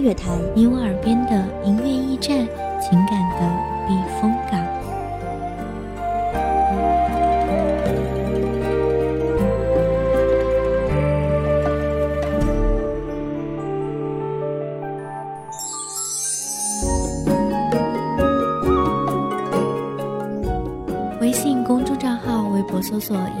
乐台，你我耳边的音乐驿站，情感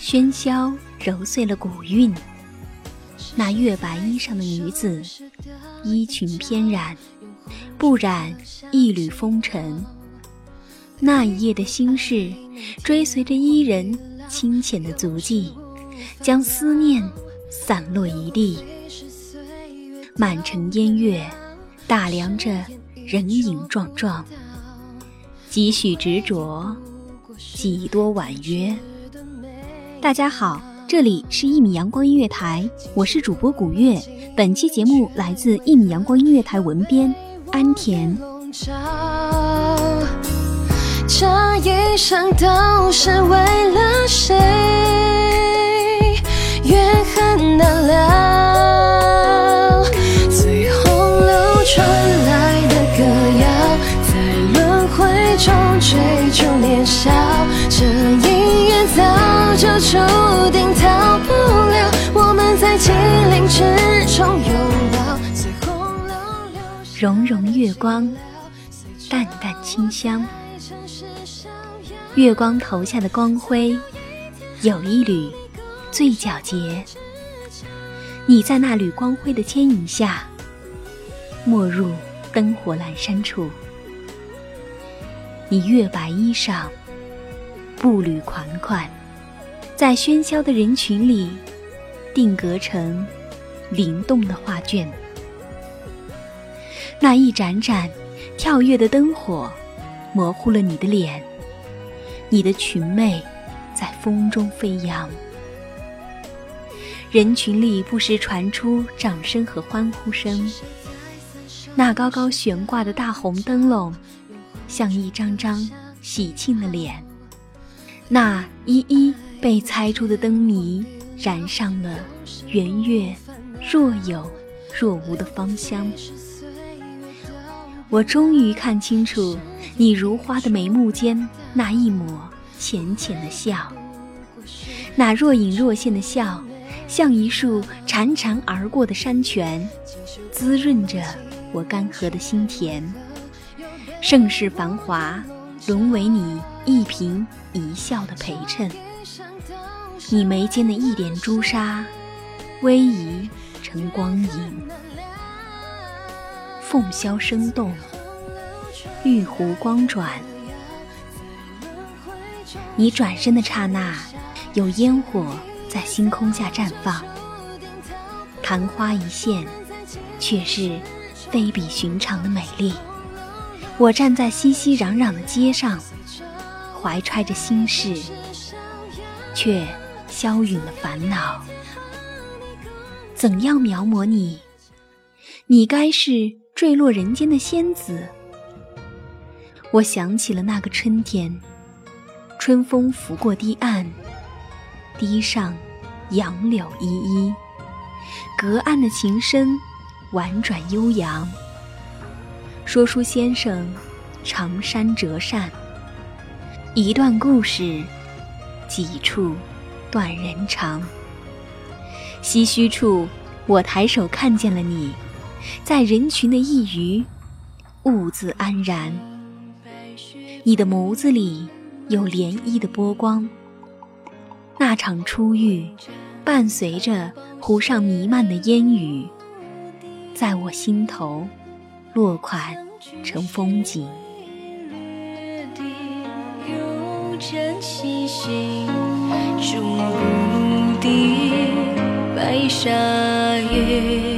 喧嚣揉碎了古韵，那月白衣裳的女子，衣裙翩然，不染一缕风尘。那一夜的心事，追随着伊人清浅的足迹，将思念散落一地。满城烟月，打量着人影幢幢，几许执着，几多婉约。大家好，这里是一米阳光音乐台，我是主播古月。本期节目来自一米阳光音乐台文编安田。这一生都是为了谁？怨恨难了，最后流传来的歌谣，在轮回中追逐年少，这姻缘早就注定逃不了，我们在金陵之中拥抱，融融月光，淡淡清香。月光投下的光辉，有一缕最皎洁。你在那缕光辉的牵引下，没入灯火阑珊处。你月白衣裳，步履款款，在喧嚣的人群里，定格成灵动的画卷。那一盏盏跳跃的灯火，模糊了你的脸。你的裙袂在风中飞扬，人群里不时传出掌声和欢呼声。那高高悬挂的大红灯笼，像一张张喜庆的脸。那一一被猜出的灯谜，染上了圆月若有若无的芳香。我终于看清楚你如花的眉目间那一抹浅浅的笑，那若隐若现的笑，像一束潺潺而过的山泉，滋润着我干涸的心田。盛世繁华，沦为你一颦一笑的陪衬。你眉间的一点朱砂，逶迤成光影。凤箫声动，玉壶光转。你转身的刹那，有烟火在星空下绽放。昙花一现，却是非比寻常的美丽。我站在熙熙攘攘的街上，怀揣着心事，却消陨了烦恼。怎样描摹你？你该是。坠落人间的仙子，我想起了那个春天，春风拂过堤岸，堤上杨柳依依，隔岸的琴声婉转悠扬。说书先生，长衫折扇。一段故事，几处断人肠。唏嘘处，我抬手看见了你，在人群的一隅，兀自安然。你的眸子里有涟漪的波光。那场初遇，伴随着湖上弥漫的烟雨，在我心头落款成风景。终不敌白沙月，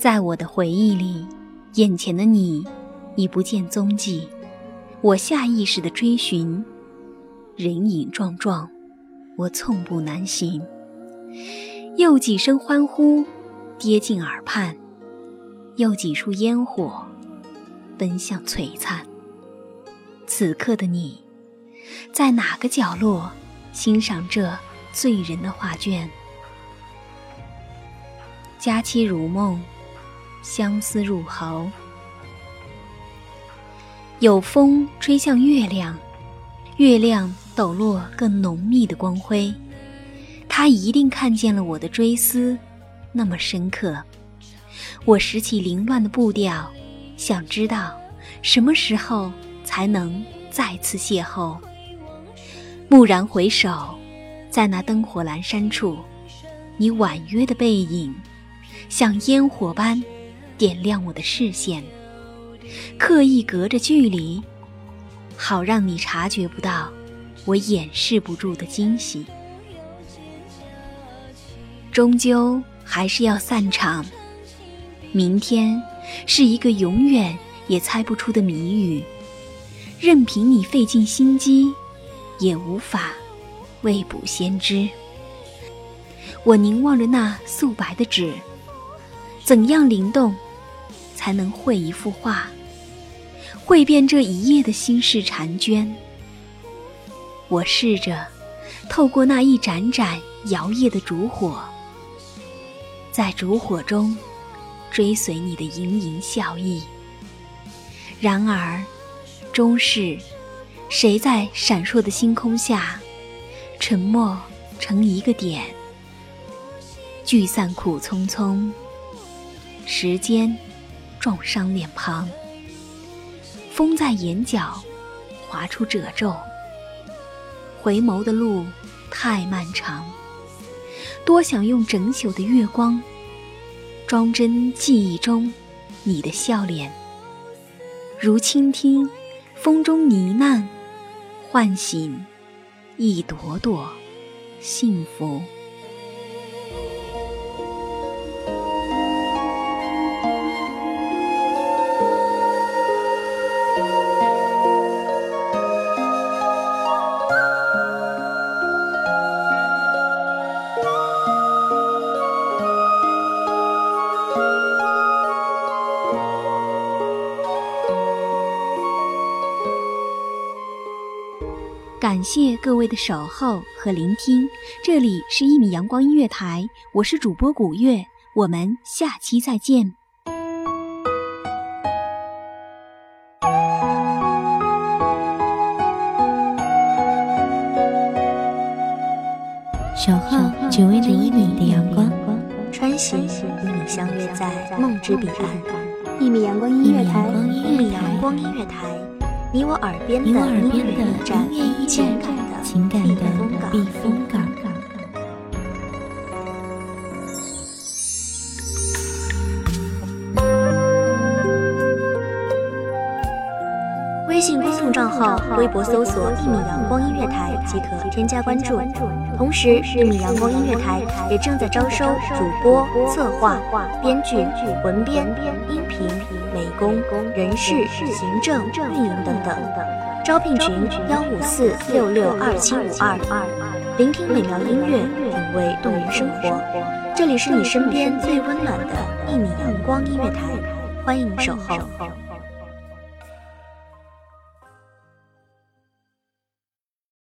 在我的回忆里，眼前的你已不见踪迹。我下意识的追寻，人影幢幢，我寸步难行。又几声欢呼跌进耳畔，又几束烟火奔向璀璨。此刻的你，在哪个角落欣赏这醉人的画卷？佳期如梦。相思入喉，有风吹向月亮，月亮抖落更浓密的光辉。他一定看见了我的追思，那么深刻。我拾起凌乱的步调，想知道什么时候才能再次邂逅。蓦然回首，在那灯火阑珊处，你婉约的背影，像烟火般。点亮我的视线，刻意隔着距离，好让你察觉不到我掩饰不住的惊喜。终究还是要散场，明天是一个永远也猜不出的谜语，任凭你费尽心机，也无法未卜先知。我凝望着那素白的纸，怎样灵动？才能绘一幅画，绘遍这一夜的心事婵娟。我试着透过那一盏盏摇曳的烛火，在烛火中追随你的盈盈笑意。然而，终是谁在闪烁的星空下，沉默成一个点，聚散苦匆匆，时间。撞伤脸庞，风在眼角划出褶皱。回眸的路太漫长，多想用整宿的月光，装帧记忆中你的笑脸，如倾听风中呢喃，唤醒一朵朵幸福。感谢各位的守候和聆听，这里是一米阳光音乐台，我是主播古月，我们下期再见。守候只为那一米的阳光，穿行与你相约在梦之彼岸。一米阳光音乐台，一米阳光音乐台。你我耳边的音乐驿站，情感的。情感的避风港。微信公众账号、微博搜索“一米阳光音乐台”即可添加关注。同时，一米阳光音乐台也正在招收主播、策划、编剧、文编、工、人事、行政、运营等等。招聘群：幺五四六六二七五二。聆听美妙音乐，品味动人生活。这里是你身边最温暖的一米阳光音乐台，欢迎守候。